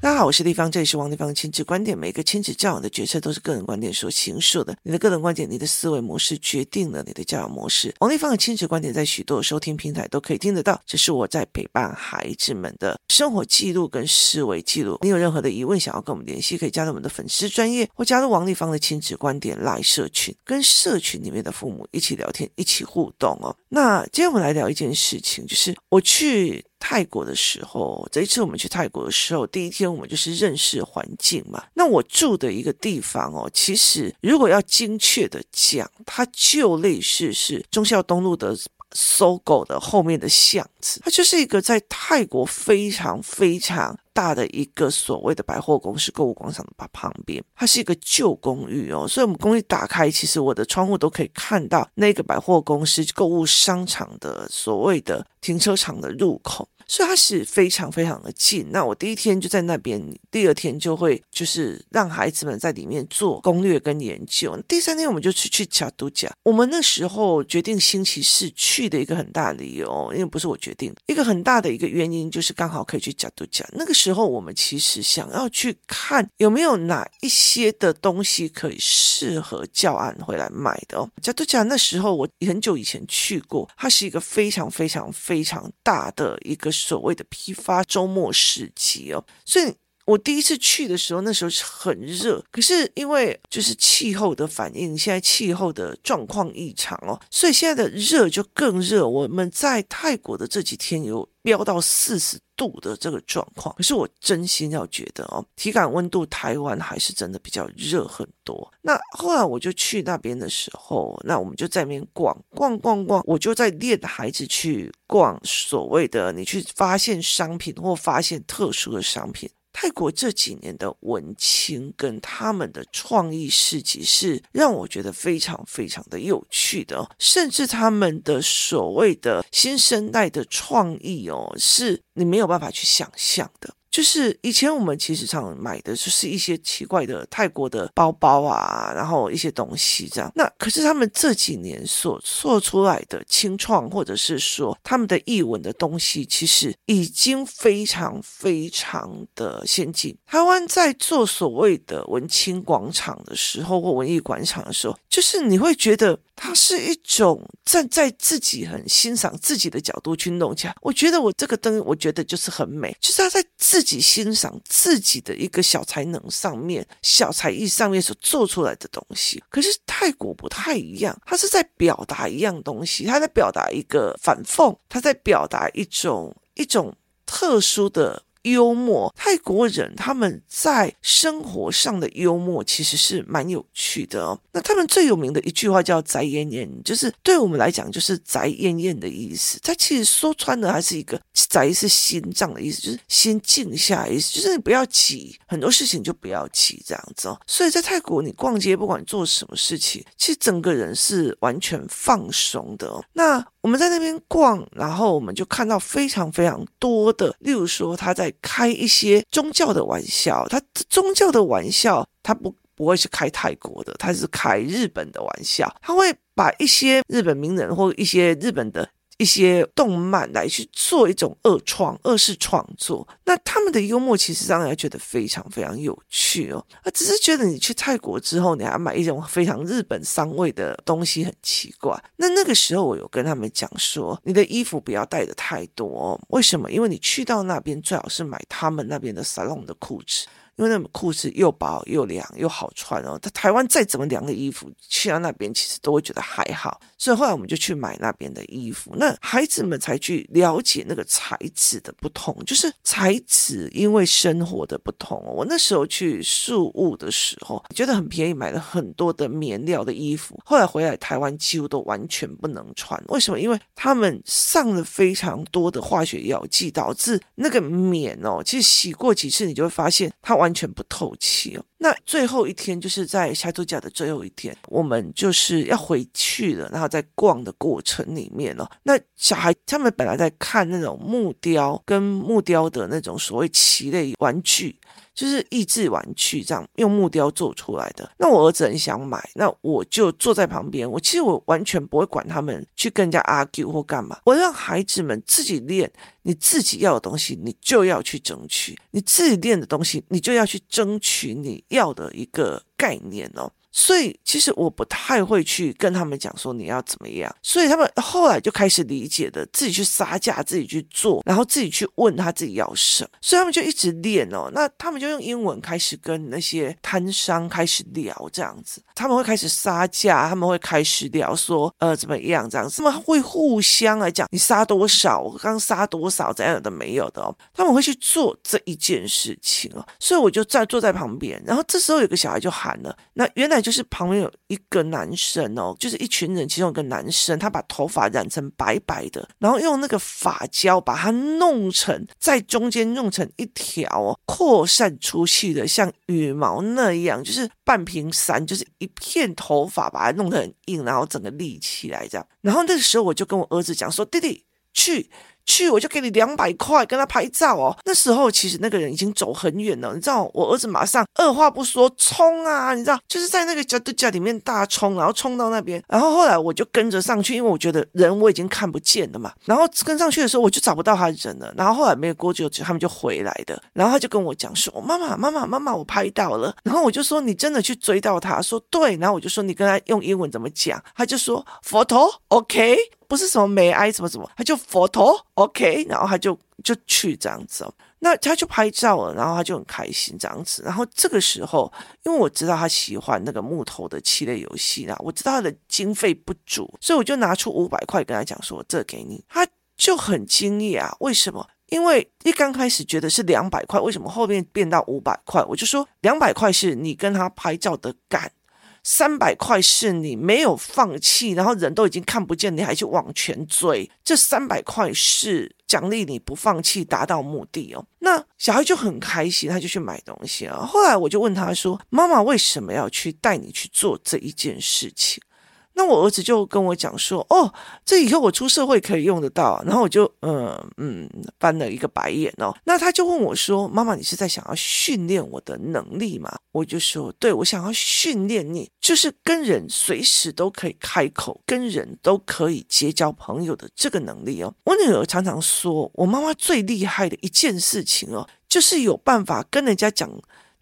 大家好，我是丽芳，这里是王丽芳的亲子观点。每个亲子教养的决策都是个人观点所形塑的。你的个人观点，你的思维模式决定了你的教养模式。王丽芳的亲子观点在许多收听平台都可以听得到。这是我在陪伴孩子们的生活记录跟思维记录。你有任何的疑问想要跟我们联系，可以加入我们的粉丝专业，或加入王丽芳的亲子观点 LINE 社群，跟社群里面的父母一起聊天，一起互动哦。那今天我们来聊一件事情，就是我去。泰国的时候，这一次我们去泰国的时候，第一天我们就是认识环境嘛。那我住的一个地方哦，其实如果要精确的讲，它就类似是忠孝东路的搜狗的后面的巷子，它就是一个在泰国非常非常大的一个所谓的百货公司购物广场的旁边。它是一个旧公寓哦，所以我们公寓打开，其实我的窗户都可以看到那个百货公司购物商场的所谓的停车场的入口。所以它是非常非常的近。那我第一天就在那边，第二天就会就是让孩子们在里面做攻略跟研究。第三天我们就去去恰都假。我们那时候决定星期四去的一个很大的理由，因为不是我决定，一个很大的一个原因就是刚好可以去恰都假。那个时候我们其实想要去看有没有哪一些的东西可以适合教案回来买的哦。恰都假那时候我很久以前去过，它是一个非常非常非常大的一个。所谓的批发周末市集哦，所以我第一次去的时候，那时候是很热，可是因为就是气候的反应，现在气候的状况异常哦，所以现在的热就更热。我们在泰国的这几天有飙到四十度的这个状况，可是我真心要觉得哦，体感温度台湾还是真的比较热很多。那后来我就去那边的时候，那我们就在那边逛逛逛逛，我就在练孩子去逛所谓的你去发现商品或发现特殊的商品。泰国这几年的文青跟他们的创意市集是让我觉得非常非常的有趣的，甚至他们的所谓的新生代的创意哦，是你没有办法去想象的。就是以前我们其实常买的就是一些奇怪的泰国的包包啊，然后一些东西这样。那可是他们这几年所做出来的清创，或者是说他们的艺文的东西，其实已经非常非常的先进。台湾在做所谓的文青广场的时候，或文艺广场的时候，就是你会觉得。它是一种站在自己很欣赏自己的角度去弄起来，我觉得我这个灯，我觉得就是很美，就是它在自己欣赏自己的一个小才能上面、小才艺上面所做出来的东西。可是泰国不太一样，他是在表达一样东西，他在表达一个反讽，他在表达一种一种特殊的。幽默，泰国人他们在生活上的幽默其实是蛮有趣的。那他们最有名的一句话叫“宅艳艳”，就是对我们来讲就是“宅艳艳”的意思。它其实说穿了还是一个“宅”是心脏的意思，就是先静下意思，就是你不要急，很多事情就不要急这样子哦。所以在泰国，你逛街不管做什么事情，其实整个人是完全放松的。那我们在那边逛，然后我们就看到非常非常多的，例如说他在开一些宗教的玩笑，他宗教的玩笑他不不会是开泰国的，他是开日本的玩笑，他会把一些日本名人或一些日本的。一些动漫来去做一种二创、二次创作，那他们的幽默其实让人觉得非常非常有趣哦。啊，只是觉得你去泰国之后，你还买一种非常日本商味的东西很奇怪。那那个时候，我有跟他们讲说，你的衣服不要带的太多，为什么？因为你去到那边最好是买他们那边的 salon 的裤子。因为那裤子又薄又凉又好穿哦，他台湾再怎么凉的衣服，去到那边其实都会觉得还好，所以后来我们就去买那边的衣服。那孩子们才去了解那个材质的不同，就是材质因为生活的不同。我那时候去宿务的时候，觉得很便宜，买了很多的棉料的衣服。后来回来台湾几乎都完全不能穿，为什么？因为他们上了非常多的化学药剂，导致那个棉哦，其实洗过几次你就会发现它完。完全不透气哦。那最后一天就是在夏都假的最后一天，我们就是要回去了。然后在逛的过程里面哦，那小孩他们本来在看那种木雕跟木雕的那种所谓棋类玩具。就是益智玩具这样用木雕做出来的。那我儿子很想买，那我就坐在旁边。我其实我完全不会管他们去跟人家 argue 或干嘛，我让孩子们自己练。你自己要的东西，你就要去争取；你自己练的东西，你就要去争取你要的一个概念哦。所以其实我不太会去跟他们讲说你要怎么样，所以他们后来就开始理解的，自己去杀价，自己去做，然后自己去问他自己要什么，所以他们就一直练哦。那他们就用英文开始跟那些摊商开始聊这样子，他们会开始杀价，他们会开始聊说呃怎么样这样子，他们会互相来讲你杀多少，我刚杀多少，怎样的没有的哦，他们会去做这一件事情哦。所以我就在坐在旁边，然后这时候有个小孩就喊了，那原来就。是旁边有一个男生哦，就是一群人，其中有个男生，他把头发染成白白的，然后用那个发胶把它弄成在中间弄成一条哦，扩散出去的，像羽毛那样，就是半屏山，就是一片头发把它弄得很硬，然后整个立起来这样。然后那个时候我就跟我儿子讲说：“弟弟，去。”去，我就给你两百块，跟他拍照哦。那时候其实那个人已经走很远了，你知道，我儿子马上二话不说冲啊，你知道，就是在那个家度角里面大冲，然后冲到那边，然后后来我就跟着上去，因为我觉得人我已经看不见了嘛。然后跟上去的时候，我就找不到他人了。然后后来没有过久，他们就回来的。然后他就跟我讲说：“妈妈，妈妈，妈妈，我拍到了。”然后我就说：“你真的去追到他？”说：“对。”然后我就说：“你跟他用英文怎么讲？”他就说：“photo，OK。”不是什么美哀什么什么，他就佛头，OK，然后他就就去这样子哦，那他就拍照了，然后他就很开心这样子，然后这个时候，因为我知道他喜欢那个木头的漆类游戏啦，我知道他的经费不足，所以我就拿出五百块跟他讲说，这给你，他就很惊讶，为什么？因为一刚开始觉得是两百块，为什么后面变到五百块？我就说两百块是你跟他拍照的感。三百块是你没有放弃，然后人都已经看不见，你还去往前追。这三百块是奖励你不放弃，达到目的哦。那小孩就很开心，他就去买东西啊。后来我就问他说：“妈妈为什么要去带你去做这一件事情？”那我儿子就跟我讲说：“哦，这以后我出社会可以用得到。”然后我就嗯嗯翻了一个白眼哦。那他就问我说：“妈妈，你是在想要训练我的能力吗？”我就说：“对，我想要训练你，就是跟人随时都可以开口，跟人都可以结交朋友的这个能力哦。”我女儿常常说，我妈妈最厉害的一件事情哦，就是有办法跟人家讲。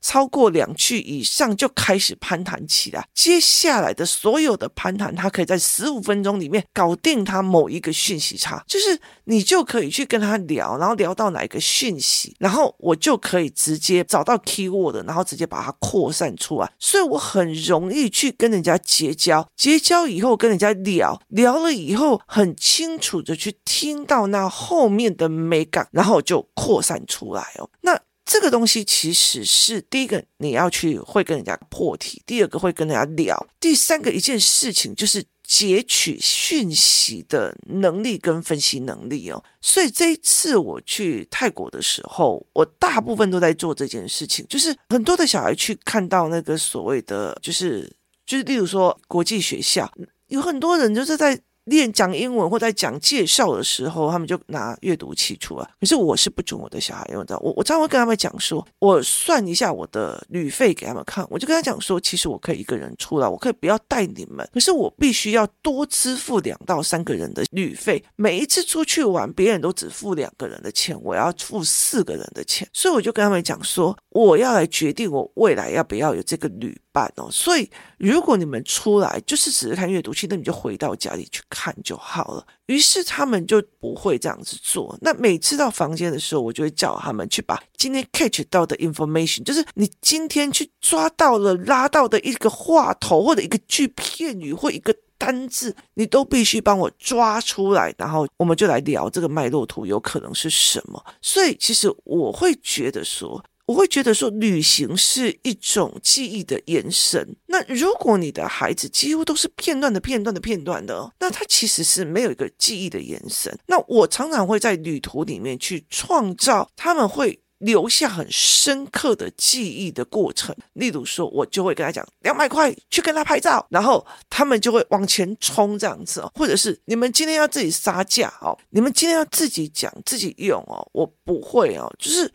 超过两句以上就开始攀谈起来，接下来的所有的攀谈，他可以在十五分钟里面搞定他某一个讯息差，就是你就可以去跟他聊，然后聊到哪一个讯息，然后我就可以直接找到 keyword，然后直接把它扩散出来，所以我很容易去跟人家结交，结交以后跟人家聊，聊了以后很清楚的去听到那后面的美感，然后就扩散出来哦，那。这个东西其实是第一个，你要去会跟人家破题；第二个会跟人家聊；第三个一件事情就是截取讯息的能力跟分析能力哦。所以这一次我去泰国的时候，我大部分都在做这件事情，就是很多的小孩去看到那个所谓的，就是就是例如说国际学校，有很多人就是在。练讲英文或在讲介绍的时候，他们就拿阅读器出来。可是我是不准我的小孩用的。我我常常会跟他们讲说，我算一下我的旅费给他们看。我就跟他讲说，其实我可以一个人出来，我可以不要带你们，可是我必须要多支付两到三个人的旅费。每一次出去玩，别人都只付两个人的钱，我要付四个人的钱。所以我就跟他们讲说，我要来决定我未来要不要有这个旅。哦，所以如果你们出来就是只是看阅读器，那你就回到家里去看就好了。于是他们就不会这样子做。那每次到房间的时候，我就会叫他们去把今天 catch 到的 information，就是你今天去抓到了、拉到的一个话头或者一个句片语或一个单字，你都必须帮我抓出来，然后我们就来聊这个脉络图有可能是什么。所以其实我会觉得说。我会觉得说，旅行是一种记忆的延伸。那如果你的孩子几乎都是片段的、片段的、片段的，那他其实是没有一个记忆的延伸。那我常常会在旅途里面去创造他们会留下很深刻的记忆的过程。例如说，我就会跟他讲两百块去跟他拍照，然后他们就会往前冲这样子哦。或者是你们今天要自己杀价哦，你们今天要自己讲、自己用哦，我不会哦，就是。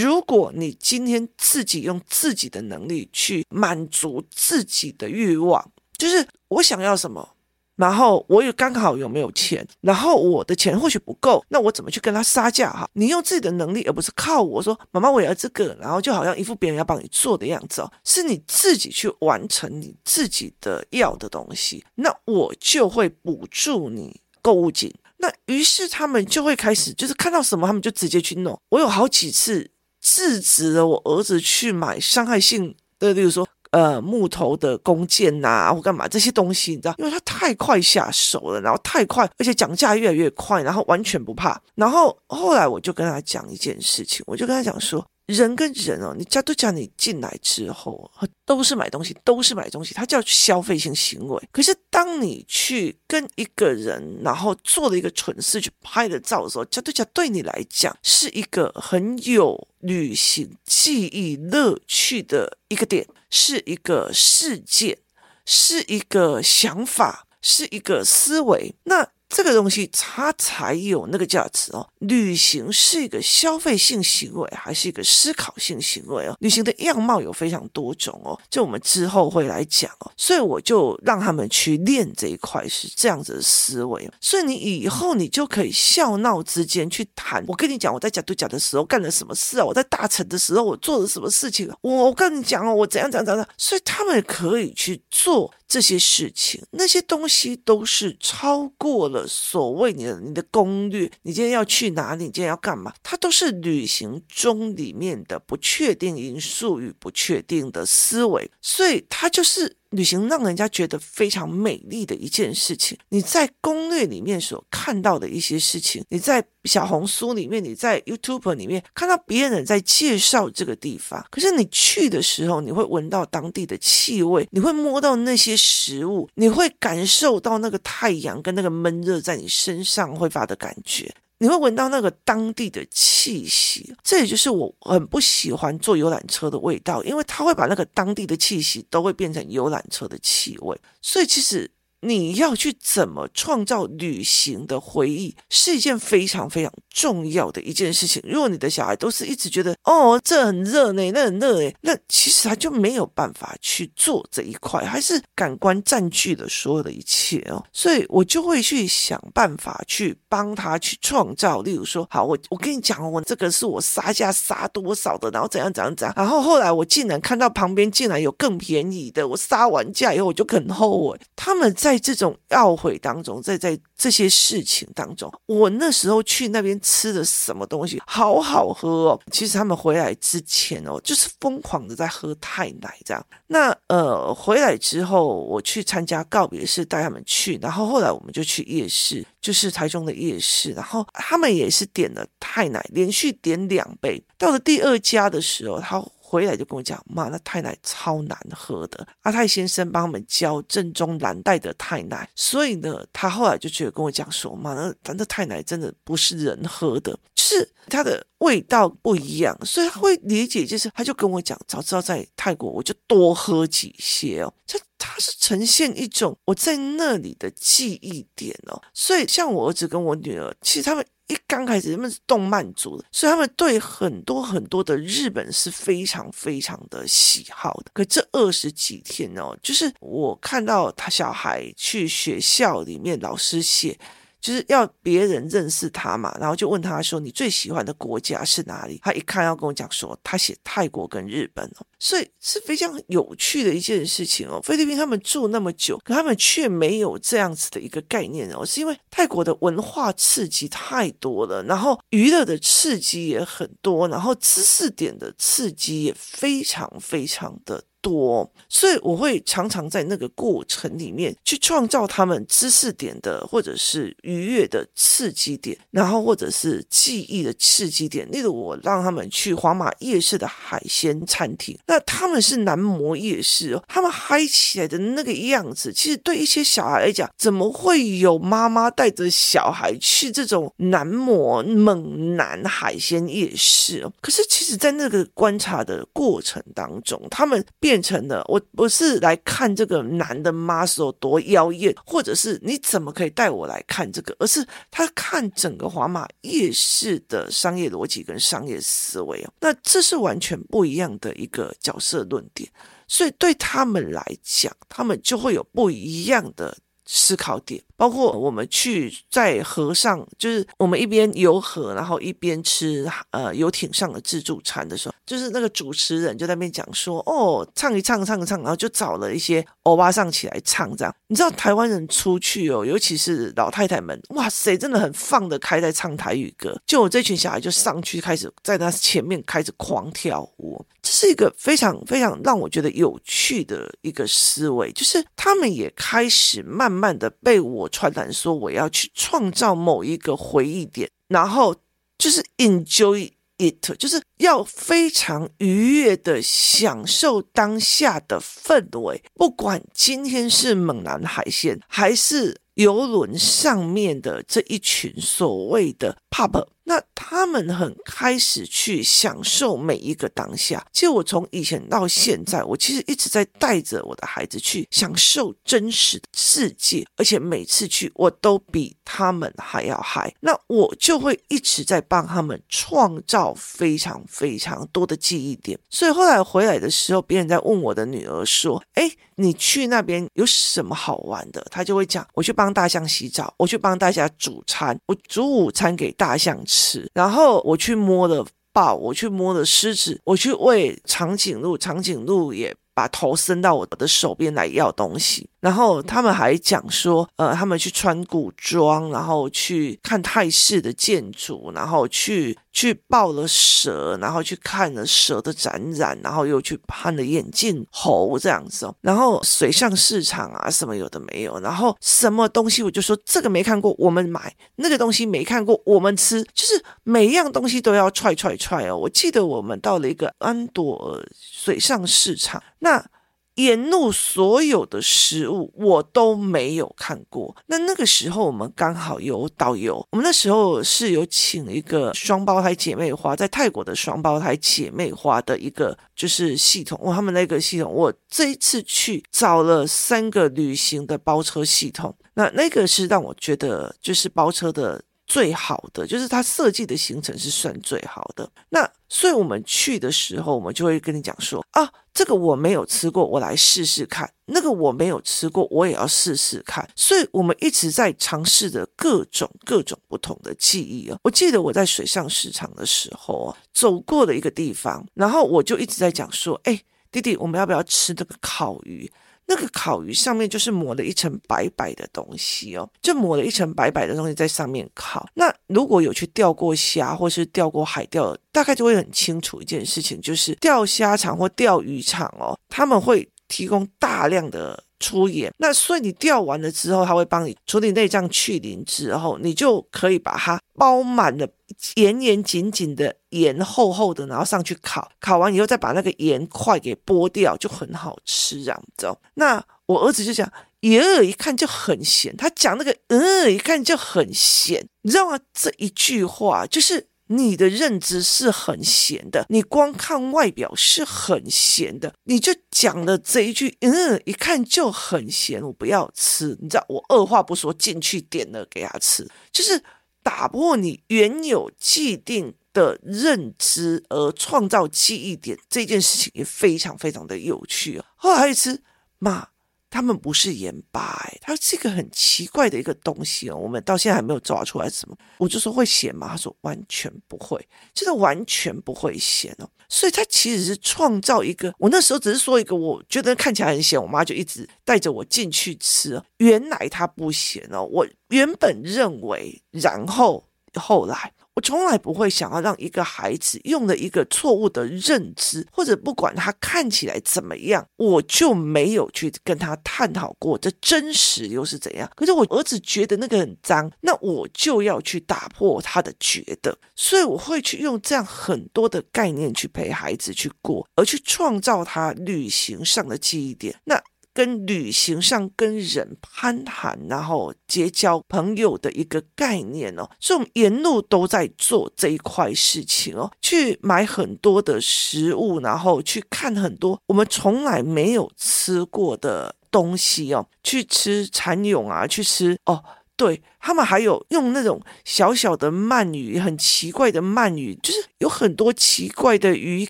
如果你今天自己用自己的能力去满足自己的欲望，就是我想要什么。然后我也刚好有没有钱，然后我的钱或许不够，那我怎么去跟他杀价哈？你用自己的能力，而不是靠我说妈妈我要这个，然后就好像一副别人要帮你做的样子哦，是你自己去完成你自己的要的东西，那我就会补助你购物金。那于是他们就会开始，就是看到什么他们就直接去弄。我有好几次制止了我儿子去买伤害性的，例如说。呃，木头的弓箭呐、或干嘛这些东西，你知道，因为他太快下手了，然后太快，而且讲价越来越快，然后完全不怕。然后后来我就跟他讲一件事情，我就跟他讲说。人跟人哦，你家都叫你进来之后，都是买东西，都是买东西，它叫消费性行为。可是当你去跟一个人，然后做了一个蠢事去拍了照的时候，家对家对你来讲是一个很有旅行记忆乐趣的一个点，是一个事件，是一个想法，是一个思维。那。这个东西它才有那个价值哦。旅行是一个消费性行为，还是一个思考性行为哦？旅行的样貌有非常多种哦，这我们之后会来讲哦。所以我就让他们去练这一块是这样子的思维。所以你以后你就可以笑闹之间去谈。我跟你讲，我在甲都甲的时候干了什么事啊？我在大城的时候我做了什么事情？我我跟你讲哦，我怎样怎样怎样。所以他们可以去做。这些事情，那些东西都是超过了所谓你的你的攻略。你今天要去哪里？你今天要干嘛？它都是旅行中里面的不确定因素与不确定的思维，所以它就是。旅行让人家觉得非常美丽的一件事情，你在攻略里面所看到的一些事情，你在小红书里面，你在 YouTube 里面看到别人在介绍这个地方，可是你去的时候，你会闻到当地的气味，你会摸到那些食物，你会感受到那个太阳跟那个闷热在你身上会发的感觉。你会闻到那个当地的气息，这也就是我很不喜欢坐游览车的味道，因为它会把那个当地的气息都会变成游览车的气味，所以其实。你要去怎么创造旅行的回忆，是一件非常非常重要的一件事情。如果你的小孩都是一直觉得哦，这很热呢，那很热诶，那其实他就没有办法去做这一块，还是感官占据了所有的一切哦。所以我就会去想办法去帮他去创造，例如说，好，我我跟你讲，我这个是我杀价杀多少的，然后怎样怎样怎样，然后后来我竟然看到旁边竟然有更便宜的，我杀完价以后我就很后悔，他们在。在这种懊悔当中，在在这些事情当中，我那时候去那边吃的什么东西，好好喝哦。其实他们回来之前哦，就是疯狂的在喝泰奶这样。那呃，回来之后，我去参加告别式，带他们去，然后后来我们就去夜市，就是台中的夜市，然后他们也是点了泰奶，连续点两杯。到了第二家的时候，他。回来就跟我讲，妈，那泰奶超难喝的。阿泰先生帮我们教正宗蓝带的泰奶，所以呢，他后来就觉得跟我讲说，妈，那咱这泰奶真的不是人喝的，就是它的味道不一样，所以他会理解，就是他就跟我讲，早知道在泰国我就多喝几些哦。这它是呈现一种我在那里的记忆点哦，所以像我儿子跟我女儿，其实他们。一刚开始他们是动漫族的，所以他们对很多很多的日本是非常非常的喜好的。可这二十几天哦，就是我看到他小孩去学校里面，老师写。就是要别人认识他嘛，然后就问他说：“你最喜欢的国家是哪里？”他一看要跟我讲说，他写泰国跟日本哦，所以是非常有趣的一件事情哦。菲律宾他们住那么久，可他们却没有这样子的一个概念哦，是因为泰国的文化刺激太多了，然后娱乐的刺激也很多，然后知识点的刺激也非常非常的多，所以我会常常在那个过程里面去创造他们知识点的，或者是愉悦的刺激点，然后或者是记忆的刺激点。例如，我让他们去皇马夜市的海鲜餐厅，那他们是男模夜市哦，他们嗨起来的那个样子，其实对一些小孩来讲，怎么会有妈妈带着小孩去这种男模猛男海鲜夜市哦？可是，其实，在那个观察的过程当中，他们变。成了我不是来看这个男的妈是有多妖艳，或者是你怎么可以带我来看这个，而是他看整个华马夜市的商业逻辑跟商业思维哦，那这是完全不一样的一个角色论点，所以对他们来讲，他们就会有不一样的思考点。包括我们去在河上，就是我们一边游河，然后一边吃呃游艇上的自助餐的时候，就是那个主持人就在那边讲说，哦，唱一唱，唱一唱，然后就找了一些欧巴桑起来唱这样。你知道台湾人出去哦，尤其是老太太们，哇塞，真的很放得开，在唱台语歌。就我这群小孩就上去开始在他前面开始狂跳舞，这是一个非常非常让我觉得有趣的一个思维，就是他们也开始慢慢慢慢的被我。传达说，我要去创造某一个回忆点，然后就是 enjoy it，就是要非常愉悦的享受当下的氛围。不管今天是猛男海鲜，还是游轮上面的这一群所谓的 pub。那他们很开始去享受每一个当下。其实我从以前到现在，我其实一直在带着我的孩子去享受真实的世界，而且每次去我都比他们还要嗨。那我就会一直在帮他们创造非常非常多的记忆点。所以后来回来的时候，别人在问我的女儿说：“哎，你去那边有什么好玩的？”她就会讲：“我去帮大象洗澡，我去帮大家煮餐，我煮午餐给大象吃。”然后我去摸了豹，我去摸了狮子，我去喂长颈鹿，长颈鹿也把头伸到我的手边来要东西。然后他们还讲说，呃，他们去穿古装，然后去看泰式的建筑，然后去去抱了蛇，然后去看了蛇的展览，然后又去看了眼镜猴这样子哦。然后水上市场啊，什么有的没有，然后什么东西我就说这个没看过，我们买；那个东西没看过，我们吃。就是每一样东西都要踹踹踹哦。我记得我们到了一个安朵水上市场，那。沿路所有的食物我都没有看过。那那个时候我们刚好有导游，我们那时候是有请一个双胞胎姐妹花，在泰国的双胞胎姐妹花的一个就是系统。哇，他们那个系统，我这一次去找了三个旅行的包车系统，那那个是让我觉得就是包车的。最好的就是他设计的行程是算最好的。那所以我们去的时候，我们就会跟你讲说啊，这个我没有吃过，我来试试看；那个我没有吃过，我也要试试看。所以我们一直在尝试着各种各种不同的记忆啊。我记得我在水上市场的时候啊，走过的一个地方，然后我就一直在讲说，哎，弟弟，我们要不要吃这个烤鱼？那个烤鱼上面就是抹了一层白白的东西哦，就抹了一层白白的东西在上面烤。那如果有去钓过虾或是钓过海钓，大概就会很清楚一件事情，就是钓虾场或钓鱼场哦，他们会提供大量的粗盐。那所以你钓完了之后，他会帮你处理内脏去鳞之后，你就可以把它包满了。严严紧紧的盐厚厚的，然后上去烤，烤完以后再把那个盐块给剥掉，就很好吃，这样子。那我儿子就讲，耶，一看就很咸。他讲那个，嗯，一看就很咸，你知道吗？这一句话就是你的认知是很咸的，你光看外表是很咸的，你就讲了这一句，嗯，一看就很咸，我不要吃。你知道，我二话不说进去点了给他吃，就是。打破你原有既定的认知而创造记忆点这件事情也非常非常的有趣啊！后来还一次，妈，他们不是盐巴，哎，它是一个很奇怪的一个东西哦，我们到现在还没有抓出来什么。我就说会咸吗？他说完全不会，真的完全不会咸哦。所以他其实是创造一个，我那时候只是说一个，我觉得看起来很咸，我妈就一直带着我进去吃。原来它不咸哦，我原本认为，然后后来。我从来不会想要让一个孩子用了一个错误的认知，或者不管他看起来怎么样，我就没有去跟他探讨过这真实又是怎样。可是我儿子觉得那个很脏，那我就要去打破他的觉得，所以我会去用这样很多的概念去陪孩子去过，而去创造他旅行上的记忆点。那。跟旅行上跟人攀谈，然后结交朋友的一个概念哦。这种沿路都在做这一块事情哦，去买很多的食物，然后去看很多我们从来没有吃过的东西哦，去吃蚕蛹啊，去吃哦。对，他们还有用那种小小的鳗鱼，很奇怪的鳗鱼，就是有很多奇怪的鱼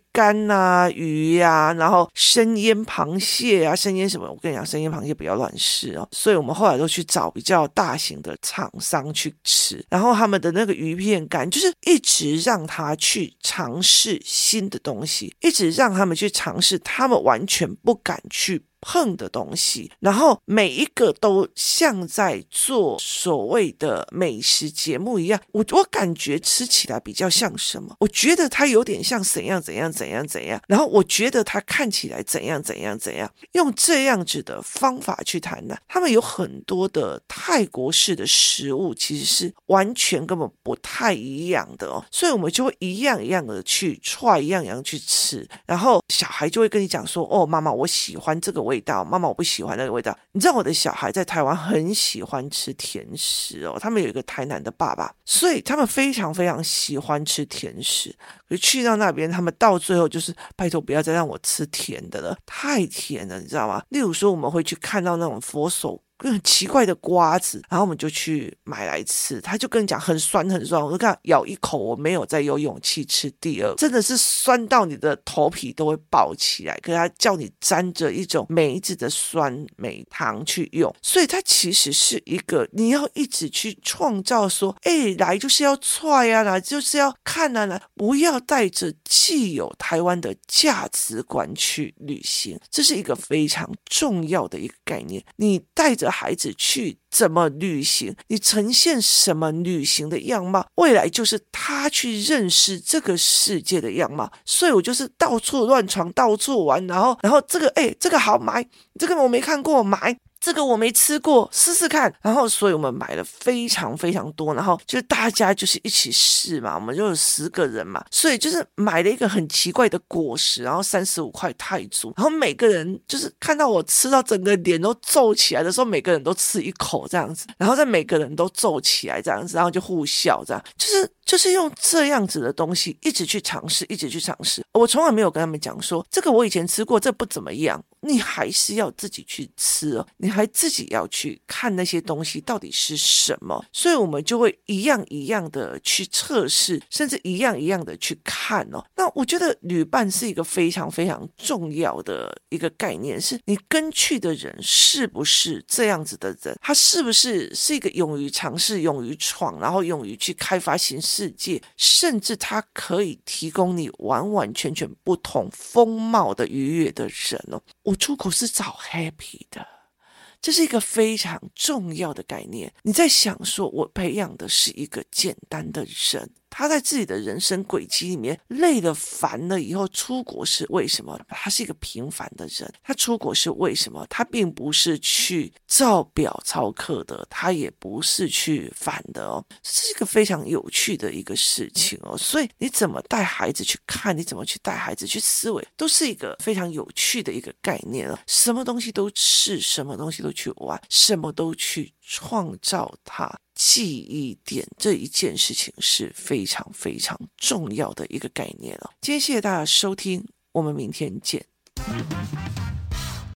干呐、啊、鱼呀、啊，然后生腌螃蟹啊，生腌什么？我跟你讲，生腌螃蟹不要乱试哦。所以我们后来都去找比较大型的厂商去吃，然后他们的那个鱼片干，就是一直让他去尝试新的东西，一直让他们去尝试，他们完全不敢去。碰的东西，然后每一个都像在做所谓的美食节目一样，我我感觉吃起来比较像什么？我觉得它有点像怎样怎样怎样怎样，然后我觉得它看起来怎样怎样怎样，用这样子的方法去谈呢？他们有很多的泰国式的食物，其实是完全根本不太一样的哦，所以我们就会一样一样的去 try，一样一样去吃，然后小孩就会跟你讲说：“哦，妈妈，我喜欢这个我。”味道，妈妈，我不喜欢那个味道。你知道我的小孩在台湾很喜欢吃甜食哦，他们有一个台南的爸爸，所以他们非常非常喜欢吃甜食。可是去到那边，他们到最后就是拜托不要再让我吃甜的了，太甜了，你知道吗？例如说，我们会去看到那种佛手。很奇怪的瓜子，然后我们就去买来吃。他就跟你讲很酸很酸，我就看咬一口，我没有再有勇气吃第二，真的是酸到你的头皮都会爆起来。可是他叫你沾着一种梅子的酸梅汤去用，所以它其实是一个你要一直去创造说，哎，来就是要踹啊，来就是要看啊，来不要带着既有台湾的价值观去旅行，这是一个非常重要的一个概念。你带着。孩子去怎么旅行？你呈现什么旅行的样貌？未来就是他去认识这个世界的样貌。所以我就是到处乱闯，到处玩，然后，然后这个哎，这个好买，这个我没看过，买。这个我没吃过，试试看。然后，所以我们买了非常非常多。然后就大家就是一起试嘛，我们就有十个人嘛，所以就是买了一个很奇怪的果实，然后三十五块泰铢。然后每个人就是看到我吃到整个脸都皱起来的时候，每个人都吃一口这样子，然后再每个人都皱起来这样子，然后就互笑这样，就是就是用这样子的东西一直去尝试，一直去尝试。我从来没有跟他们讲说这个我以前吃过，这不怎么样。你还是要自己去吃哦，你还自己要去看那些东西到底是什么，所以我们就会一样一样的去测试，甚至一样一样的去看哦。那我觉得旅伴是一个非常非常重要的一个概念，是你跟去的人是不是这样子的人，他是不是是一个勇于尝试、勇于闯，然后勇于去开发新世界，甚至它可以提供你完完全全不同风貌的愉悦的人哦。我出口是找 happy 的，这是一个非常重要的概念。你在想说，我培养的是一个简单的人。他在自己的人生轨迹里面累了烦了以后出国是为什么？他是一个平凡的人，他出国是为什么？他并不是去照表操课的，他也不是去反的哦，这是一个非常有趣的一个事情哦。所以你怎么带孩子去看，你怎么去带孩子去思维，都是一个非常有趣的一个概念哦。什么东西都吃，什么东西都去玩，什么都去创造他。记忆点这一件事情是非常非常重要的一个概念了。今天谢谢大家收听，我们明天见。